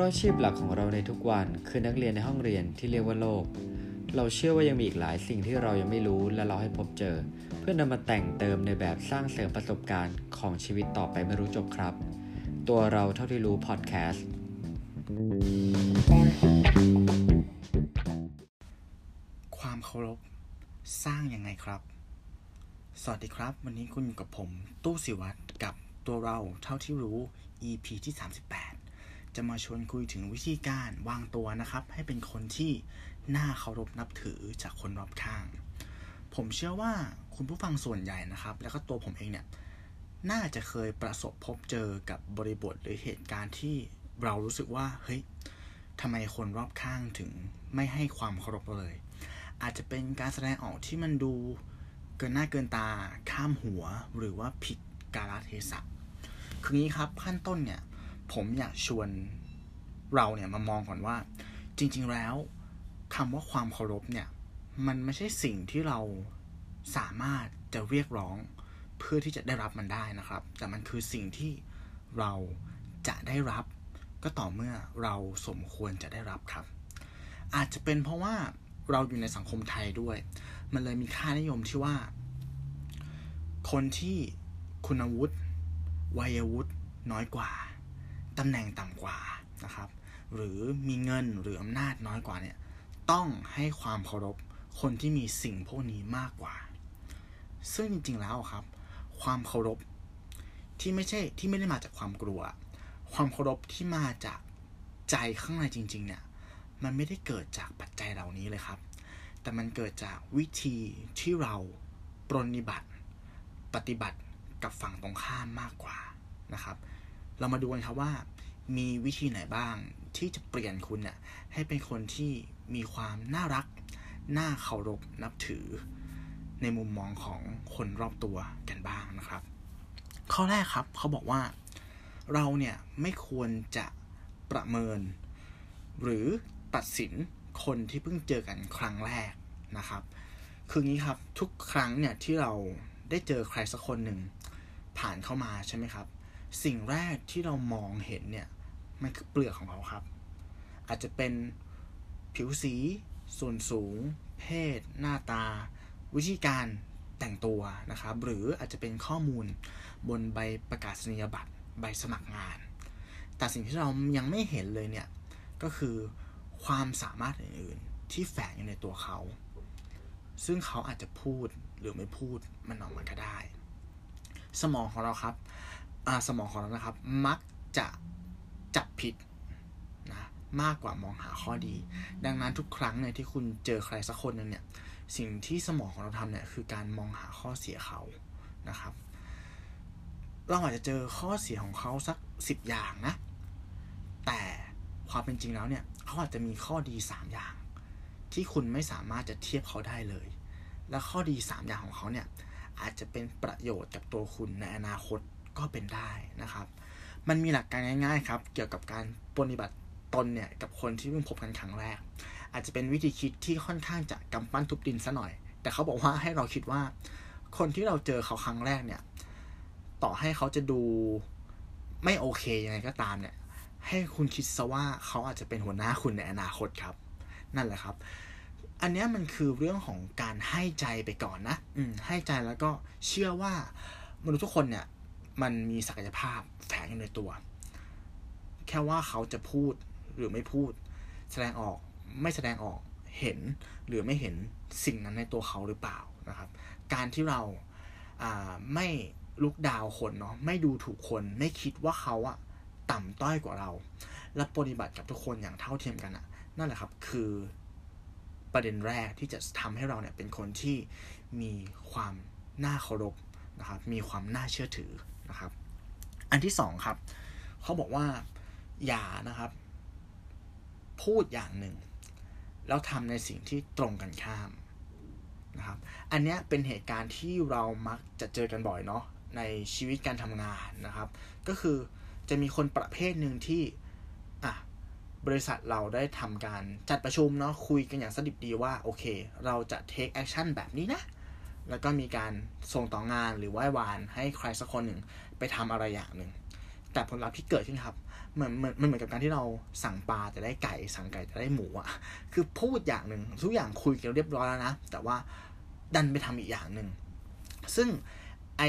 ราะอาชีพหลักของเราในทุกวันคือนักเรียนในห้องเรียนที่เรียกว่าโลก เราเชื่อว่ายังมีอีกหลายสิ่งที่เรายังไม่รู้และเราให้พบเจอ เพื่อนำมาแต่งเติมในแบบสร้างเสริมประสบการณ์ของชีวิตต่อไปไม่รู้จบครับ ตัวเราเท่าที่รู้พอดแคสต์ความเคารพสร้างยังไงครับ สวัสดีครับ วันนี้คุณอยู่กับผม ตู้สิวัตรกับตัวเราเท่าที่รู้ EP ที่ 38 จะมาชวนคุยถึงวิธีการวางตัวนะครับ ให้เป็นคนที่น่าเคารพนับถือจากคนรอบข้าง ผมเชื่อว่าคุณผู้ฟังส่วนใหญ่นะครับ แล้วก็ตัวผมเองเนี่ยน่าจะเคยประสบพบเจอกับบริบทหรือเหตุการณ์ที่เรารู้สึกว่าเฮ้ยทำไมคนรอบข้างถึงไม่ให้ความเคารพเลย อาจจะเป็นการแสดงออกที่มันดูเกินหน้าเกินตาข้ามหัวหรือว่าผิดกาลเทศะคืองี้ครับขั้นต้นเนี่ย ผมอยากชวนเราเนี่ยมามองก่อนว่า จริง ๆ แล้วคำว่าความเคารพเนี่ย มันไม่ใช่สิ่งที่เราสามารถจะเรียกร้องเพื่อที่จะได้รับมันได้นะครับ แต่มันคือสิ่งที่เราจะได้รับ ก็ต่อเมื่อเราสมควรจะได้รับครับ อาจจะเป็นเพราะว่าเราอยู่ในสังคมไทยด้วย มันเลยมีค่านิยมที่ว่า คนที่คุณวุฒิวัยวุฒิน้อยกว่า ตำแหน่งต่ำกว่านะครับ หรือมีเงินหรืออำนาจน้อยกว่าเนี่ยต้องให้ความเคารพคนที่มีสิ่งพวกนี้มากกว่า ซึ่งจริงๆแล้วครับ ความเคารพที่ไม่ใช่ที่ไม่ได้มาจากความกลัว ความเคารพที่มาจากใจข้างในจริง ๆ เนี่ย มันไม่ได้เกิดจากปัจจัยเหล่านี้เลยครับ แต่มันเกิดจากวิธีที่เราปรนนิบัติ ปฏิบัติกับฝั่งตรงข้ามมากกว่านะครับ เรามาดูกันครับว่ามีวิธีไหนบ้างที่จะเปลี่ยนคุณเนี่ยให้เป็นคนที่มีความน่ารัก น่าเคารพนับถือ ในมุมมองของคนรอบตัวกันบ้างนะครับ ข้อแรกครับเขาบอกว่าเราเนี่ยไม่ควรจะประเมิน หรือตัดสินคนที่เพิ่งเจอกันครั้งแรกนะครับ คืองี้ครับทุกครั้งเนี่ยที่เราได้เจอใครสักคนหนึ่งผ่านเข้ามาใช่ไหมครับ สิ่งแรกที่เรามองเห็นเนี่ย มันคือเปลือกของเขาครับ อาจจะเป็นผิวสี ส่วนสูง เพศ หน้าตา วิธีการแต่งตัวนะครับ หรืออาจจะเป็นข้อมูลบนใบประกาศนียบัตร ใบสมัครงาน แต่สิ่งที่เรายังไม่เห็นเลยเนี่ย ก็คือความสามารถอื่นๆ ที่แฝงอยู่ในตัวเขา ซึ่งเขาอาจจะพูดหรือไม่พูดมันออกมาก็ได้ สมองของเราครับ สมองของเรานะครับ มักจะจับผิดนะมากกว่ามองหาข้อดี ดังนั้นทุกครั้งเนี่ยที่คุณเจอใครสักคนนึงเนี่ยสิ่งที่สมองของเราทำเนี่ยคือการมองหาข้อเสียเขานะครับ เราอาจจะเจอข้อเสียของเขาสักสิบอย่างนะ แต่ความเป็นจริงแล้วเนี่ยเขาอาจจะมีข้อดีสามอย่าง ที่คุณไม่สามารถจะเทียบเขาได้เลย และข้อดีสามอย่างของเขาเนี่ยอาจจะเป็นประโยชน์กับตัวคุณในอนาคต ก็เป็นได้นะครับ มันมีหลักการง่ายๆครับเกี่ยวกับการปฏิบัติตนเนี่ยกับคนที่เพิ่งพบกันครั้งแรก อาจจะเป็นวิธีคิดที่ค่อนข้างจะกำปั้นทุบดินซะหน่อย แต่เขาบอกว่าให้เราคิดว่า คนที่เราเจอเขาครั้งแรกเนี่ย ต่อให้เขาจะดูไม่โอเคยังไงก็ตามเนี่ย ให้คุณคิดซะว่าเขาอาจจะเป็นหัวหน้าคุณในอนาคตครับ นั่นแหละครับ อันนี้มันคือเรื่องของการให้ใจไปก่อนนะ อืมให้ใจแล้วก็เชื่อว่ามนุษย์ทุกคนเนี่ย มันมีศักยภาพแฝงอยู่ในตัว แค่ว่าเขาจะพูดหรือไม่พูด แสดงออกไม่แสดงออกเห็นหรือไม่เห็นสิ่งนั้นในตัวเขาหรือเปล่านะครับ การที่เราไม่ลุกดาวคนเนาะไม่ดูถูกคนไม่คิดว่าเขาอะต่ำต้อยกว่าเรา และปฏิบัติกับทุกคนอย่างเท่าเทียมกันอะนั่นแหละครับคือประเด็นแรกที่จะทำให้เราเนี่ยเป็นคนที่มีความน่าเคารพนะครับมีความน่าเชื่อถือ นะครับ อันที่สองครับ เขาบอกว่าอย่านะครับ พูดอย่างหนึ่ง แล้วทำในสิ่งที่ตรงกันข้ามนะครับ อันนี้เป็นเหตุการณ์ที่เรามักจะเจอกันบ่อยเนาะในชีวิตการทำงานนะครับ ก็คือจะมีคนประเภทหนึ่งที่อะบริษัทเราได้ทำการจัดประชุมเนาะคุยกันอย่างสดิบดีว่า โอเค เราจะ take action แบบนี้นะ แล้วก็มีการส่งต่องานหรือไหว้วานให้ใครสักคนหนึ่งไปทำอะไรอย่างหนึ่ง แต่ผลลัพธ์ที่เกิดขึ้นครับเหมือนเหมือนมันเหมือนกับการที่เราสั่งปลาแต่ได้ไก่ สั่งไก่แต่ได้หมูอะคือพูดอย่างหนึ่งทุกอย่างคุยกันเรียบร้อยแล้วนะ แต่ว่าดันไปทำอีกอย่างหนึ่ง ซึ่งไอ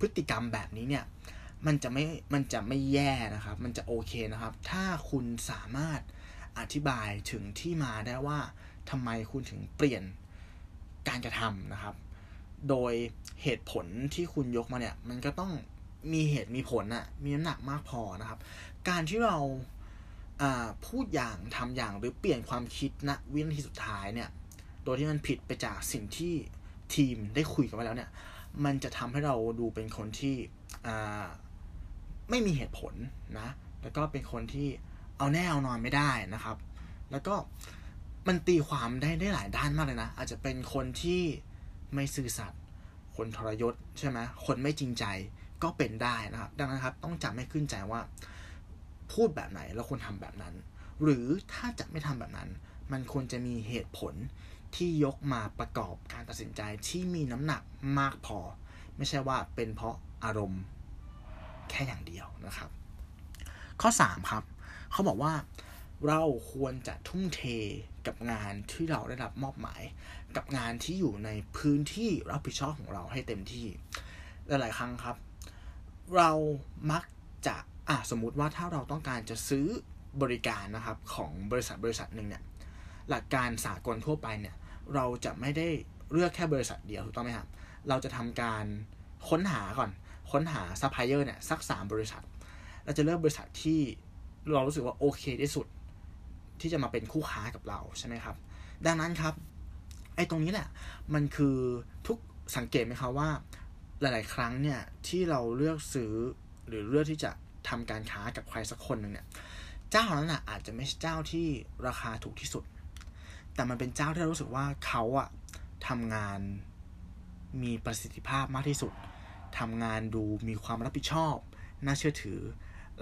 พฤติกรรมแบบนี้เนี่ยมันจะไม่ มันจะไม่แย่นะครับ มันจะโอเคนะครับ ถ้าคุณสามารถอธิบายถึงที่มาได้ว่าทำไมคุณถึงเปลี่ยน การกระทำนะครับ โดยเหตุผลที่คุณยกมาเนี่ย มันก็ต้องมีเหตุมีผลอะมีน้ำหนักมากพอนะครับ การที่เราพูดอย่างทำอย่างหรือเปลี่ยนความคิดณนะวินาทีสุดท้ายเนี่ย โดยที่มันผิดไปจากสิ่งที่ทีมได้คุยกันไว้แล้วเนี่ย มันจะทำให้เราดูเป็นคนที่ไม่มีเหตุผลนะ แล้วก็เป็นคนที่เอาแน่เอานอนไม่ได้นะครับ แล้วก็ มันตีความได้ได้หลายด้านมากเลยนะ อาจจะเป็นคนที่ไม่ซื่อสัตย์คนทรยศใช่ไหมคนไม่จริงใจก็เป็นได้นะครับ ดังนั้นครับ ต้องจำให้ขึ้นใจว่า พูดแบบไหนแล้วควรทำแบบนั้น หรือถ้าจะไม่ทำแบบนั้น มันควรจะมีเหตุผลที่ยกมาประกอบการตัดสินใจที่มีน้ำหนักมากพอ ไม่ใช่ว่าเป็นเพราะอารมณ์แค่อย่างเดียวนะครับ ข้อ 3 ครับ เขาบอกว่าเราควรจะทุ่มเท กับงานที่เราได้รับมอบหมาย กับงานที่อยู่ในพื้นที่รับผิดชอบของเราให้เต็มที่ หลายๆครั้งครับ เรามักจะอะสมมุติว่าถ้าเราต้องการจะซื้อบริการนะครับของบริษัทบริษัทหนึ่งเนี่ยหลักการสากลทั่วไปเนี่ยเราจะไม่ได้เลือกแค่บริษัทเดียวถูกต้องไหมครับเราจะทำการค้นหาก่อนค้นหาซัพพลายเออร์เนี่ยสักสามบริษัท เราจะเลือกบริษัทที่เรารู้สึกว่าโอเคที่สุด ที่จะมาเป็นคู่ค้ากับเราใช่ไหมครับ ดังนั้นครับไอ้ตรงนี้แหละ มันคือทุกสังเกตไหมครับว่า หลาย ๆ ครั้งเนี่ยที่เราเลือกซื้อหรือเลือกที่จะทำการค้ากับใครสักคนหนึ่งเนี่ยเจ้านั้นอะอาจจะไม่ใช่เจ้าที่ราคาถูกที่สุด แต่มันเป็นเจ้าที่เรารู้สึกว่าเขาอะทำงานมีประสิทธิภาพมากที่สุดทำงานดูมีความรับผิดชอบ น่าเชื่อถือ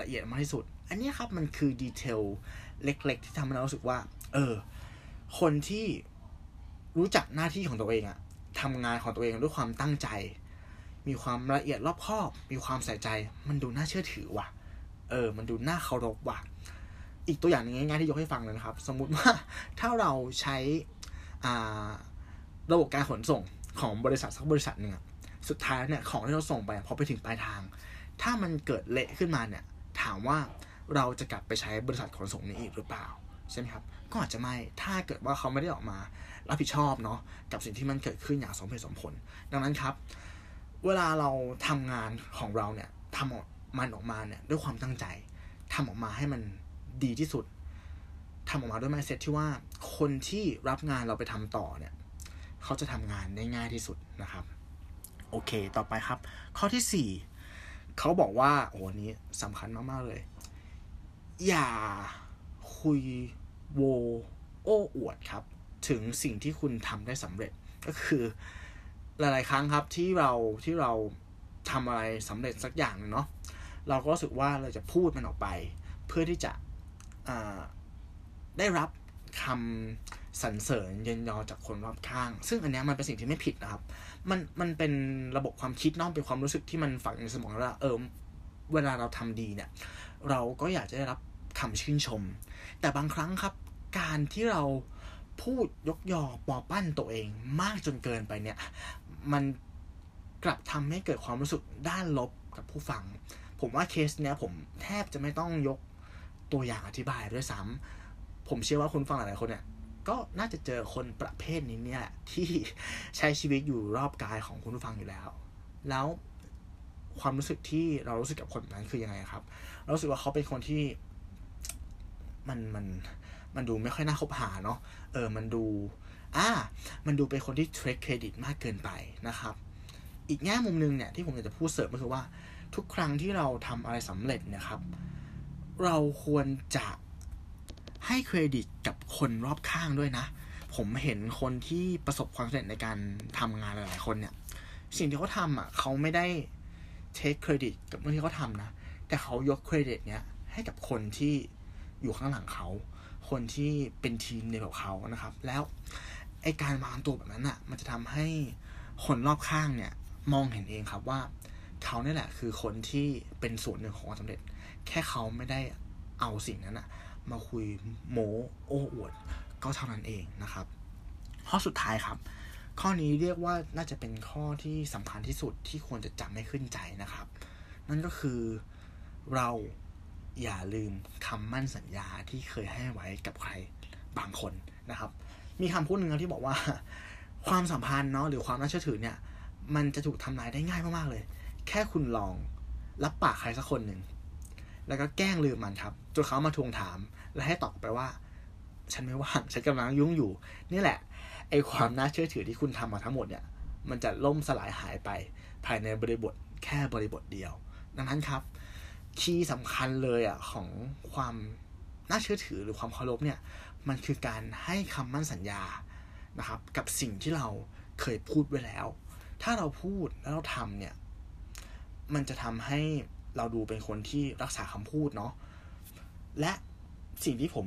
ละเอียดมากที่สุด อันนี้ครับมันคือดีเทลเล็ก ๆ ที่ทำให้เรารู้สึกว่า เออ คนที่รู้จักหน้าที่ของตัวเองอะทำงานของตัวเองด้วยความตั้งใจ มีความละเอียดรอบคอบ มีความใส่ใจ มันดูน่าเชื่อถือว่ะ เออ มันดูน่าเคารพว่ะ อีกตัวอย่างงง่ายๆที่ยกให้ฟังเลยนะครับ สมมุติว่าถ้าเราใช้ระบบการขนส่งของบริษัทสักบริษัทหนึ่งสุดท้ายเนี่ยของที่เราส่งไปพอไปถึงปลายทาง ถ้ามันเกิดเละขึ้นมาเนี่ย ถามว่า เราจะกลับไปใช้บริษัทขนส่งนี้อีกหรือเปล่าใช่ไหมครับ ก็อาจจะไม่ ถ้าเกิดว่าเขาไม่ได้ออกมารับผิดชอบเนาะกับสิ่งที่มันเกิดขึ้นอย่างสมเหตุสมผล ดังนั้นครับ เวลาเราทำงานของเราเนี่ยทำมันออกมาเนี่ยด้วยความตั้งใจทำออกมาให้มันดีที่สุดทำออกมาด้วย mindset ที่ว่าคนที่รับงานเราไปทำต่อเนี่ย เขาจะทำงานได้ง่ายที่สุดนะครับ โอเค ต่อไปครับ ข้อที่สี่เขาบอกว่าโอ้นี้สำคัญมากๆเลย อย่าคุยโวโอ้อวดครับ ถึงสิ่งที่คุณทำได้สำเร็จก็คือหลาย ๆ ครั้งครับที่เราที่เราทำอะไรสำเร็จสักอย่างนึงเนาะเราก็รู้สึกว่าเราจะพูดมันออกไป เพื่อที่จะได้รับคำสรรเสริญเย็นยอจากคนรอบข้าง ซึ่งอันนี้มันเป็นสิ่งที่ไม่ผิดนะครับ มันมันเป็นระบบความคิดน้องเป็นความรู้สึกที่มันฝังในสมองแล้วเออเวลาเราทำดีเนี่ย เราก็อยากจะได้รับ คำชื่นชม แต่บางครั้งครับ การที่เราพูดยกยอปอปั้นตัวเองมากจนเกินไปเนี่ย มันกลับทำให้เกิดความรู้สึกด้านลบกับผู้ฟัง ผมว่าเคสเนี้ยผมแทบจะไม่ต้องยกตัวอย่างอธิบายด้วยซ้ำผมเชื่อว่าคุณฟังหลายๆคนเนี่ยก็น่าจะเจอคนประเภทนี้เนี่ยที่ใช้ชีวิตอยู่รอบกายของคุณผู้ฟังอยู่แล้ว แล้วความรู้สึกที่เรารู้สึกกับคนนั้นคือยังไงครับ เรารู้สึกว่าเขาเป็นคนที่ มันมันมันดูไม่ค่อยน่าคบหาเนาะเออมันดูอ่ามันดูเป็นคนที่เทรคเครดิตมากเกินไปนะครับ อีกแง่มุมหนึ่งเนี่ยที่ผมอยากจะพูดเสริมก็คือว่าทุกครั้งที่เราทำอะไรสำเร็จนี่ยครับ เราควรจะให้เครดิตกับคนรอบข้างด้วยนะ ผมเห็นคนที่ประสบความสำเร็จในการทำงานหลายๆคนเนี่ย สิ่งที่เขาทำอะเขาไม่ได้เทคเครดิตกับเรื่องที่เขาทำนะ แต่เขายกเครดิตเนี้ยให้กับคนที่ อยู่ข้างหลังเขา คนที่เป็นทีมในแบบเขานะครับ แล้วไอการวางตัวแบบนั้นอะ่ะ มันจะทำให้คนรอบข้างเนี่ย มองเห็นเองครับว่าเขาเนี่ยแหละ คือคนที่เป็นส่วนหนึ่งของความสำเร็จ แค่เขาไม่ได้เอาสิ่งนั้นอะ มาคุยโมโอ้อวด ก็เท่านั้นเองนะครับ ข้อสุดท้ายครับ ข้อนี้เรียกว่าน่าจะเป็นข้อที่สำคัญที่สุดที่ควรจะจำให้ขึ้นใจนะครับ นั่นก็คือเรา อย่าลืมคำมั่นสัญญาที่เคยให้ไว้กับใครบางคนนะครับ มีคำพูดหนึ่งที่บอกว่า ความสัมพันธ์เนาะหรือความน่าเชื่อถือเนี่ย มันจะถูกทำลายได้ง่ายมากๆเลย แค่คุณลองรับปากใครสักคนหนึ่งแล้วก็แกล้งลืมมันครับจนเขามาทวงถาม และให้ตอบไปว่า ฉันไม่ว่างฉันกำลังยุ่งอยู่ นี่แหละไอความน่าเชื่อถือที่คุณทำมาทั้งหมดเนี่ย มันจะล่มสลายหายไปภายในบริบทแค่บริบทเดียว ดังนั้นครับ คีย์สำคัญเลยอะของความน่าเชื่อถือหรือความเคารพเนี่ยมันคือการให้คำมั่นสัญญานะครับกับสิ่งที่เราเคยพูดไว้แล้ว ถ้าเราพูดแล้วเราทำเนี่ยมันจะทำให้เราดูเป็นคนที่รักษาคำพูดเนาะและสิ่งที่ผม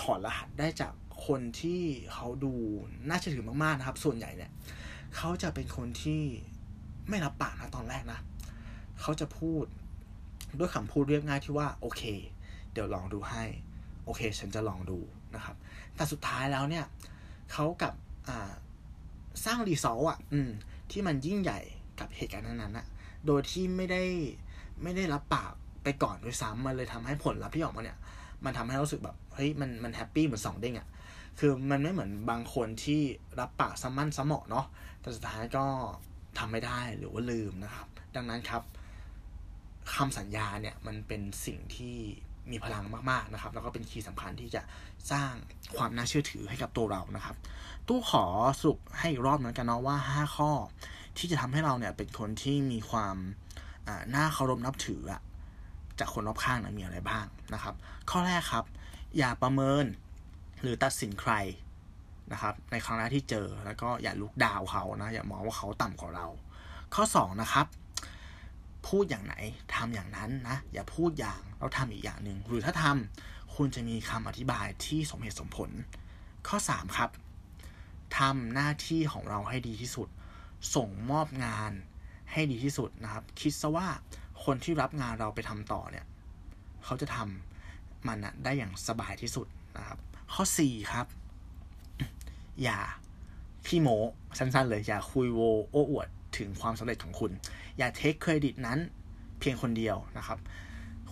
ถอดรหัสได้จากคนที่เขาดูน่าเชื่อถือมากๆนะครับ ส่วนใหญ่เนี่ยเขาจะเป็นคนที่ไม่รับปากนะตอนแรกนะ เขาจะพูด ด้วยคำพูดเรียบง่ายที่ว่าโอเค เดี๋ยวลองดูให้โอเค ฉันจะลองดูนะครับ แต่สุดท้ายแล้วเนี่ยเขากับสร้าง result อะที่มันยิ่งใหญ่กับเหตุการณ์นั้นๆนะโดยที่ไม่ได้ไม่ได้รับปากไปก่อนด้วยซ้ำมันเลยทำให้ผลลัพธ์ที่ออกมาเนี่ย มันทำให้รู้สึกแบบเฮ้ยมันมัน happy เหมือนสองเด้งอะ่ะคือมันไม่เหมือนบางคนที่รับปากซ้ำมั่นซ้ำเหมาะเนาะแต่สุดท้ายก็ทำไม่ได้หรือว่าลืมนะครับ ดังนั้นครับ คำสัญญาเนี่ยมันเป็นสิ่งที่มีพลังมากๆนะครับ แล้วก็เป็น key สำคัญที่จะสร้างความน่าเชื่อถือให้กับตัวเรานะครับ ตู้ขอสรุปให้รอบเหมือนกันเนาะว่า 5 ข้อที่จะทำให้เราเนี่ยเป็นคนที่มีความน่าเคารพนับถืออะจากคนรอบข้างนะมีอะไรบ้างนะครับ ข้อแรกครับ อย่าประเมินหรือตัดสินใครนะครับ ในครั้งแรกที่เจอแล้วก็อย่าลุกดาวเขานะอย่ามองว่าเขาต่ำกว่าเรา ข้อ 2 นะครับ พูดอย่างไหนทำอย่างนั้นนะ อย่าพูดอย่างแล้วทำอีกอย่างหนึ่งหรือถ้าทำคุณจะมีคำอธิบายที่สมเหตุสมผล ข้อ 3 ครับทำหน้าที่ของเราให้ดีที่สุด ส่งมอบงานให้ดีที่สุดนะครับ คิดซะว่าคนที่รับงานเราไปทำต่อเนี่ย เขาจะทำมันนะได้อย่างสบายที่สุดนะครับ ข้อ 4 ครับ อย่าพี่โมสั้นๆเลย อย่าคุยโวโอ้อวด ถึงความสำเร็จของคุณ อย่าเทคเครดิตนั้นเพียงคนเดียวนะครับ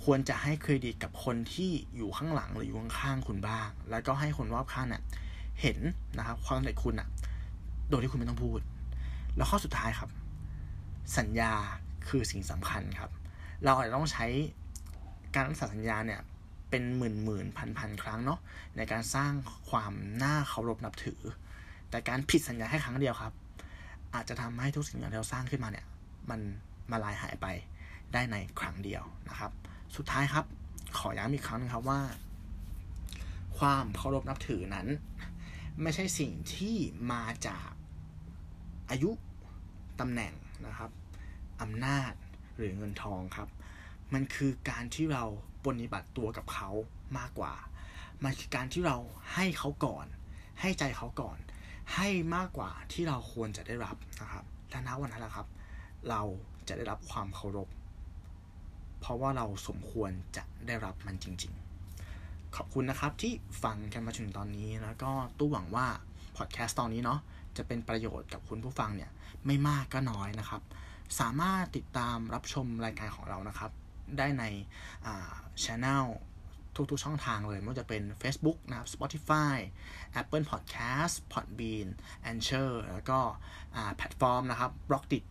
ควรจะให้เครดิตกับคนที่อยู่ข้างหลังหรืออยู่ข้างๆคุณบ้าง แล้วก็ให้คนรอบข้างเนี่ยเห็นนะครับความสำเร็จคุณอะโดยที่คุณไม่ต้องพูด แล้วข้อสุดท้ายครับ สัญญาคือสิ่งสำคัญครับ เราอาจจะต้องใช้การรักษาสัญญาเนี่ยเป็นหมื่นหมื่นพันพันครั้งเนาะในการสร้างความน่าเคารพนับถือ แต่การผิดสัญญาแค่ครั้งเดียวครับ อาจจะทำให้ทุกสิ่งอย่างที่เราสร้างขึ้นมาเนี่ย มันมาลายหายไปได้ในครั้งเดียวนะครับ สุดท้ายครับ ขอย้ำอีกครั้งนึงครับว่า ความเคารพนับถือนั้น ไม่ใช่สิ่งที่มาจากอายุตำแหน่งนะครับอำนาจหรือเงินทองครับ มันคือการที่เราปฏิบัติตัวกับเขามากกว่า มันคือการที่เราให้เขาก่อน ให้ใจเขาก่อน ให้มากกว่าที่เราควรจะได้รับนะครับและณวันนั้นแหละครับ เราจะได้รับความเคารพ เพราะว่าเราสมควรจะได้รับมันจริง ๆ ขอบคุณนะครับที่ฟังกันมาถึงตอนนี้แล้วก็ตู้หวังว่าพอดแคสต์ตอนนี้เนาะจะเป็นประโยชน์กับคุณผู้ฟังเนี่ยไม่มากก็น้อยนะครับ สามารถติดตามรับชมรายการของเรานะครับ ได้ในช anel ทุกๆช่องทางเลยไม่ว่าจะเป็น Facebook นะครับ Spotify Apple Podcast Podbean Anchor แล้วก็แพลตฟอร์มนะครับ b l o c k d i t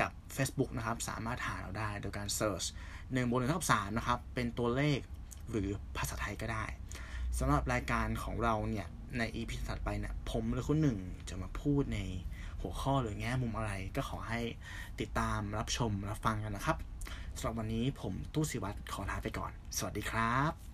กับ Facebook นะครับ สามารถหาเราได้โดยการ Search 1บวก1เท่ากับ3นะครับ เป็นตัวเลขหรือภาษาไทยก็ได้สำหรับรายการของเราเนี่ย ใน EP ถัดไปเนี่ย ผมหรือคุณหนึ่งจะมาพูดในหัวข้อหรือแง่มุมอะไร ก็ขอให้ติดตามรับชมรับฟังกันนะครับสำหรับวันนี้ผมตู้สิวัตรขอลาไปก่อน สวัสดีครับ